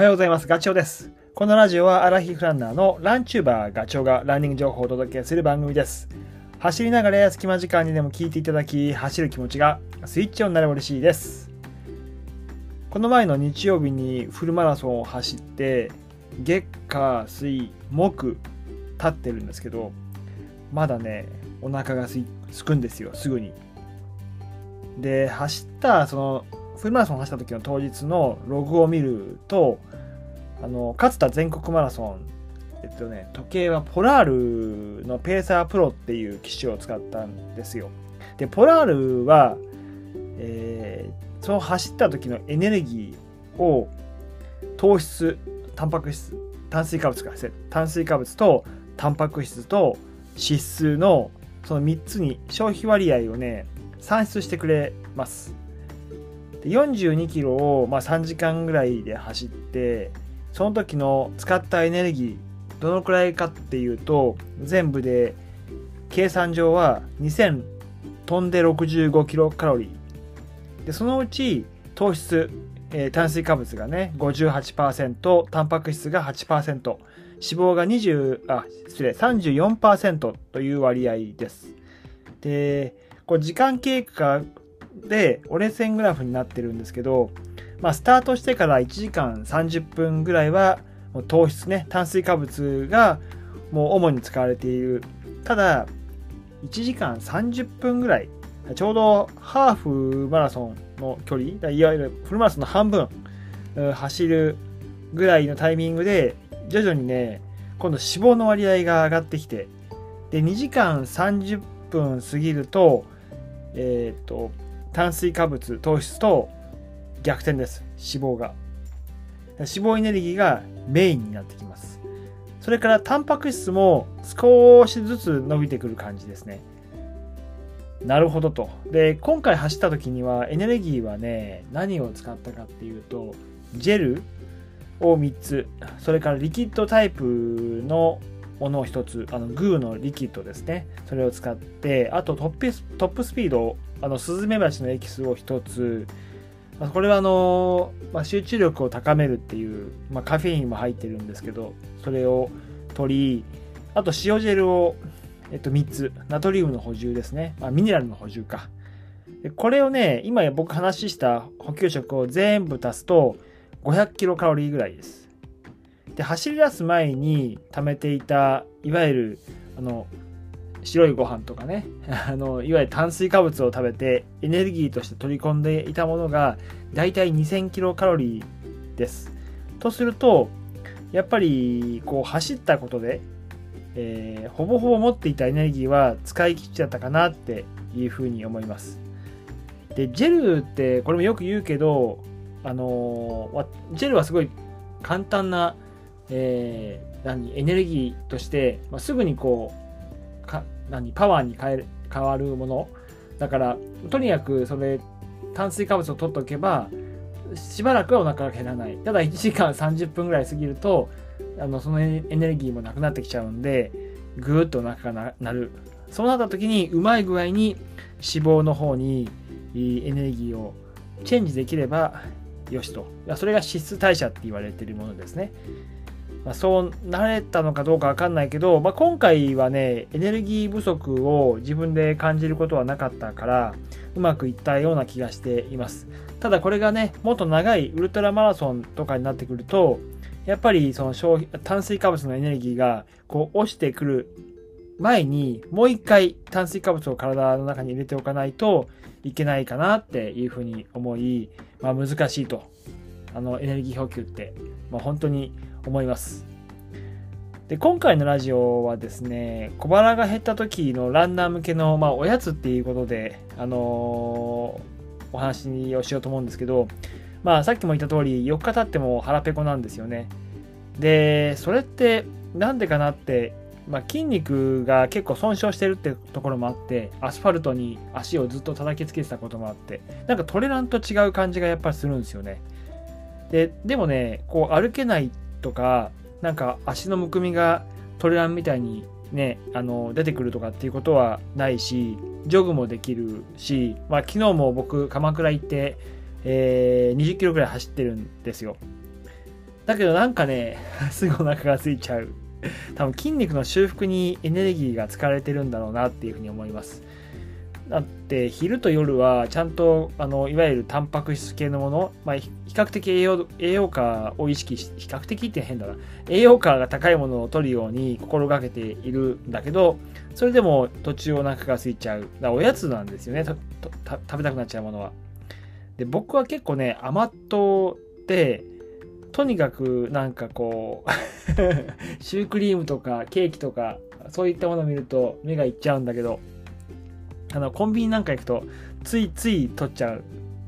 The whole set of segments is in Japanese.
はようございます。ガチョウです。このラジオはアラヒフランナーのランチューバーガチョウがランニング情報をお届けする番組です。走りながら隙間時間にでも聞いていただき、走る気持ちがスイッチオンになれば嬉しいです。この前の日曜日にフルマラソンを走って、月火水木立ってるんですけど、まだね、お腹がすすくんですよ、すぐに。で、走った、その、フルマラソンを走った時の当日のログを見ると、あの、勝田全国マラソン、えっとね、時計はポラールのペーサープロっていう機種を使ったんですよ。で、ポラールは、えーその走った時のエネルギーを糖質、タンパク質、炭水化物か、炭水化物とタンパク質と脂質のその3つに消費割合をね、算出してくれます。で42キロを、まあ、3時間ぐらいで走ってその時の使ったエネルギーどのくらいかっていうと全部で計算上は2000飛んで65キロカロリー。でそのうち糖質、えー炭水化物がね58%タンパク質が8%脂肪が20あ失礼34%という割合です。でこれ時間経過で折れ線グラフになってるんですけど、まあ、スタートしてから1時間30分ぐらいは糖質ね炭水化物がもう主に使われている。ただ1時間30分ぐらいちょうどハーフマラソンの距離いわゆるフルマラソンの半分走るぐらいのタイミングで徐々にね今度脂肪の割合が上がってきてで2時間30分過ぎるとえっ、と炭水化物糖質と逆転です。脂肪が。脂肪エネルギーがメインになってきます。それからタンパク質も少しずつ伸びてくる感じですね。なるほどと。で今回走った時にはエネルギーはね何を使ったかっていうとジェルを3つ。それからリキッドタイプのものを1つ。あのグーのリキッドですね。それを使ってあとトップスピード。あのスズメバチのエキスを1つ。まあこれはあの、まあ、集中力を高めるっていう、まあ、カフェインも入ってるんですけどそれを取りあと塩ジェルを、えっと、3つ。ナトリウムの補充ですね、まあ、ミネラルの補充か。でこれをね今僕話した補給食を全部足すと500キロカロリーぐらいです。で走り出す前に貯めていたいわゆるあの白いご飯とかね。あのいわゆる炭水化物を食べてエネルギーとして取り込んでいたものがだいたい2000キロカロリーです。とするとやっぱりこう走ったことで、えーほぼほぼ持っていたエネルギーは使い切っちゃったかなっていうふうに思います。でジェルってこれもよく言うけどあのジェルはすごい簡単な、えー何エネルギーとして、まあ、すぐにこうか何パワーに変える変わるもの。だからとにかくそれ炭水化物を取っておけばしばらくはお腹が減らない。ただ1時間30分ぐらい過ぎるとあのそのエネルギーもなくなってきちゃうんでぐーっとお腹がなる。そうなった時にうまい具合に脂肪の方にエネルギーをチェンジできればよしと。いやそれが脂質代謝って言われてるものですね、まあ、そうなれたのかどうかわかんないけど、まあ、今回はねエネルギー不足を自分で感じることはなかったからうまくいったような気がしています。ただこれがねもっと長いウルトラマラソンとかになってくるとやっぱりその消費炭水化物のエネルギーがこう落ちてくる前にもう一回炭水化物を体の中に入れておかないといけないかなっていうふうに思い、まあ、難しいと。あのエネルギー補給って、まあ、本当に思います。で今回のラジオはですね小腹が減った時のランナー向けの、まあ、おやつっていうことで、あのーお話をしようと思うんですけど、まあ、さっきも言った通り4日経っても腹ペコなんですよね。でそれってなんでかなってまあ、筋肉が結構損傷してるってところもあってアスファルトに足をずっと叩きつけてたこともあってなんかトレランと違う感じがやっぱりするんですよね。ででもねこう歩けないとかなんか足のむくみがトレランみたいにねあの出てくるとかっていうことはないしジョグもできるし、まあ、昨日も僕鎌倉行って、えー20キロぐらい走ってるんですよだけどなんかね、すぐお腹が空いちゃう。多分筋肉の修復にエネルギーが使われてるんだろうなっていうふうに思います。だって昼と夜はちゃんとあのいわゆるタンパク質系のもの、まあ、比較的栄養栄養価を意識し比較的って変だな。栄養価が高いものを取るように心がけているんだけどそれでも途中お腹が空いちゃう。だおやつなんですよね。食べたくなっちゃうものは。で僕は結構ね甘党ってとにかくなんかこう シュークリームとかケーキとかそういったものを見ると目がいっちゃうんだけどあの、コンビニなんか行くと、ついつい取っちゃう。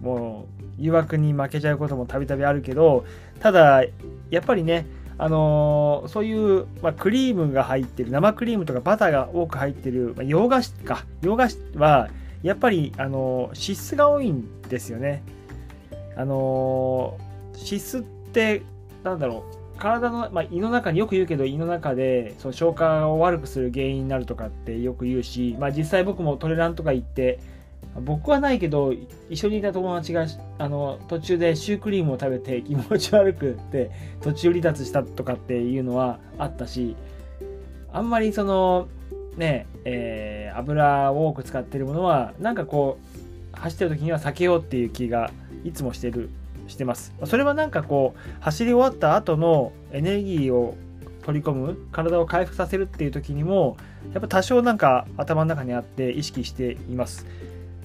もう、誘惑に負けちゃうこともたびたびあるけど、ただ、やっぱりね、あのー、そういう、まあ、クリームが入ってる、生クリームとかバターが多く入ってる、まあ、洋菓子か。洋菓子は、やっぱり、あのー、脂質が多いんですよね。あのー、脂質って、なんだろう、体の、まあ、胃の中によく言うけど胃の中でその消化を悪くする原因になるとかってよく言うし、まあ、実際僕もトレランとか行って僕はないけど一緒にいた友達があの途中でシュークリームを食べて気持ち悪くって途中離脱したとかっていうのはあったしあんまりそのねえー、油を多く使ってるものはなんかこう走ってる時には避けようっていう気がいつもしてる。してます。それはなんかこう、走り終わった後のエネルギーを取り込む、体を回復させるっていう時にも、やっぱ多少なんか頭の中にあって意識しています。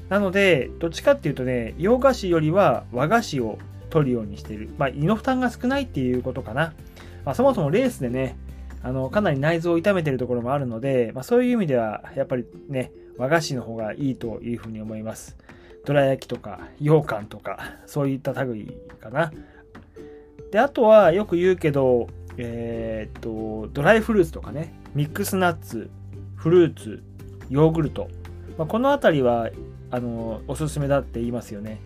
なので、どっちかっていうとね、洋菓子よりは和菓子を取るようにしている。まあ、胃の負担が少ないっていうことかな。まあ、そもそもレースでね、あの、かなり内臓を痛めてるところもあるので、まあ、そういう意味では、やっぱりね、和菓子の方がいいというふうに思います。どら焼きとか羊羹とかそういった類かな。であとはよく言うけど、えー、っとドライフルーツとかねミックスナッツフルーツヨーグルト、まあ、この辺りはあのおすすめだって言いますよね。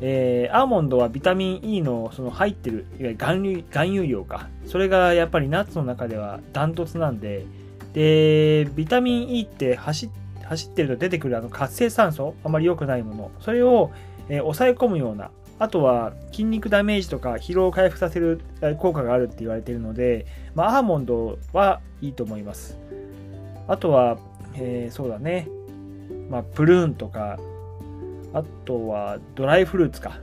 えー、アーモンドはビタミン E のその入ってるいわゆる含有量かそれがやっぱりナッツの中ではダントツなんででビタミン E って走っ走ってると出てくるあの活性酸素、あまり良くないもの、それを、えー、抑え込むような、あとは筋肉ダメージとか疲労を回復させる効果があるって言われているので、まあ、アーモンドはいいと思います。あとは、えー、そうだね、まあ、プルーンとか、あとはドライフルーツか。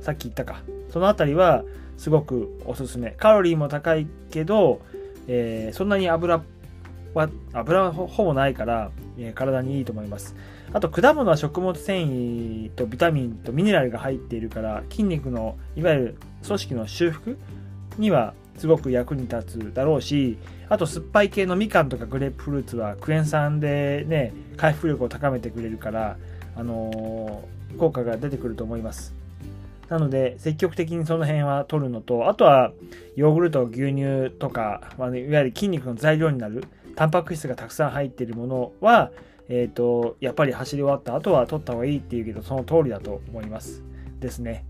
さっき言ったか。そのあたりはすごくおすすめ。カロリーも高いけど、えー、そんなに油は、油はほぼないから、え、体にいいと思います。あと、果物は食物繊維とビタミンとミネラルが入っているから、筋肉の、いわゆる組織の修復にはすごく役に立つだろうし、あと酸っぱい系のみかんとかグレープフルーツはクエン酸でね、回復力を高めてくれるから、あのー、効果が出てくると思います。なので、積極的にその辺は取るのと、あとは、ヨーグルト、牛乳とか、まあね、いわゆる筋肉の材料になるタンパク質がたくさん入っているものは、えっ、ー、と、やっぱり走り終わった後は取った方がいいっていうけど、その通りだと思います。ですね。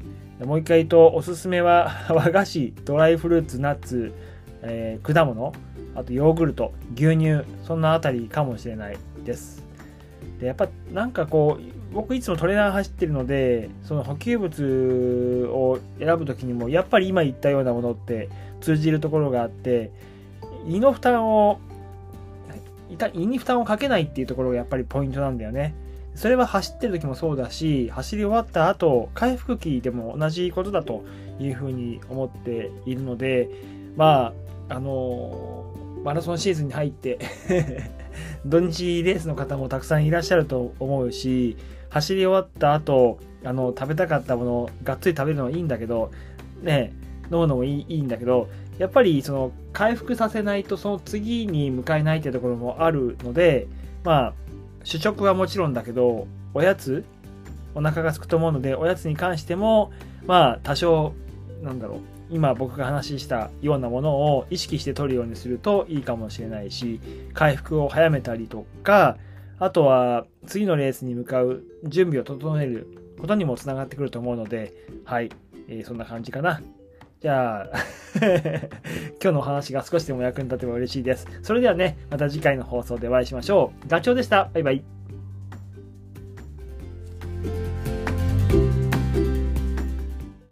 もう一回言うと、おすすめは 和菓子、ドライフルーツ、ナッツ、えー、果物、あとヨーグルト、牛乳、そんなあたりかもしれないです。で、やっぱなんかこう、僕いつもトレーナー走ってるので、その補給物を選ぶときにも、やっぱり今言ったようなものって通じるところがあって、胃の負担を胃に負担をかけないっていうところがやっぱりポイントなんだよね。それは走ってる時もそうだし、走り終わった後、回復期でも同じことだというふうに思っているので、まあ、あのマラソンシーズンに入って 土日レースの方もたくさんいらっしゃると思うし、走り終わった後、あの、食べたかったものを、がっつり食べるのはいいんだけど、ね、飲むのもいいいいんだけど、やっぱりその回復させないとその次に向かえないっていうところもあるので、まあ、主食はもちろんだけど、おやつ、お腹が空くと思うので、おやつに関しても、まあ、多少、なんだろう、今僕が話したようなものを意識して取るようにするといいかもしれないし、回復を早めたりとか、あとは次のレースに向かう準備を整えることにもつながってくると思うので、はい、えー、そんな感じかな。じゃあ 今日のお話が少しでも役に立てば嬉しいです。それではね、また次回の放送でお会いしましょう。ガチョウでした。バイバイ。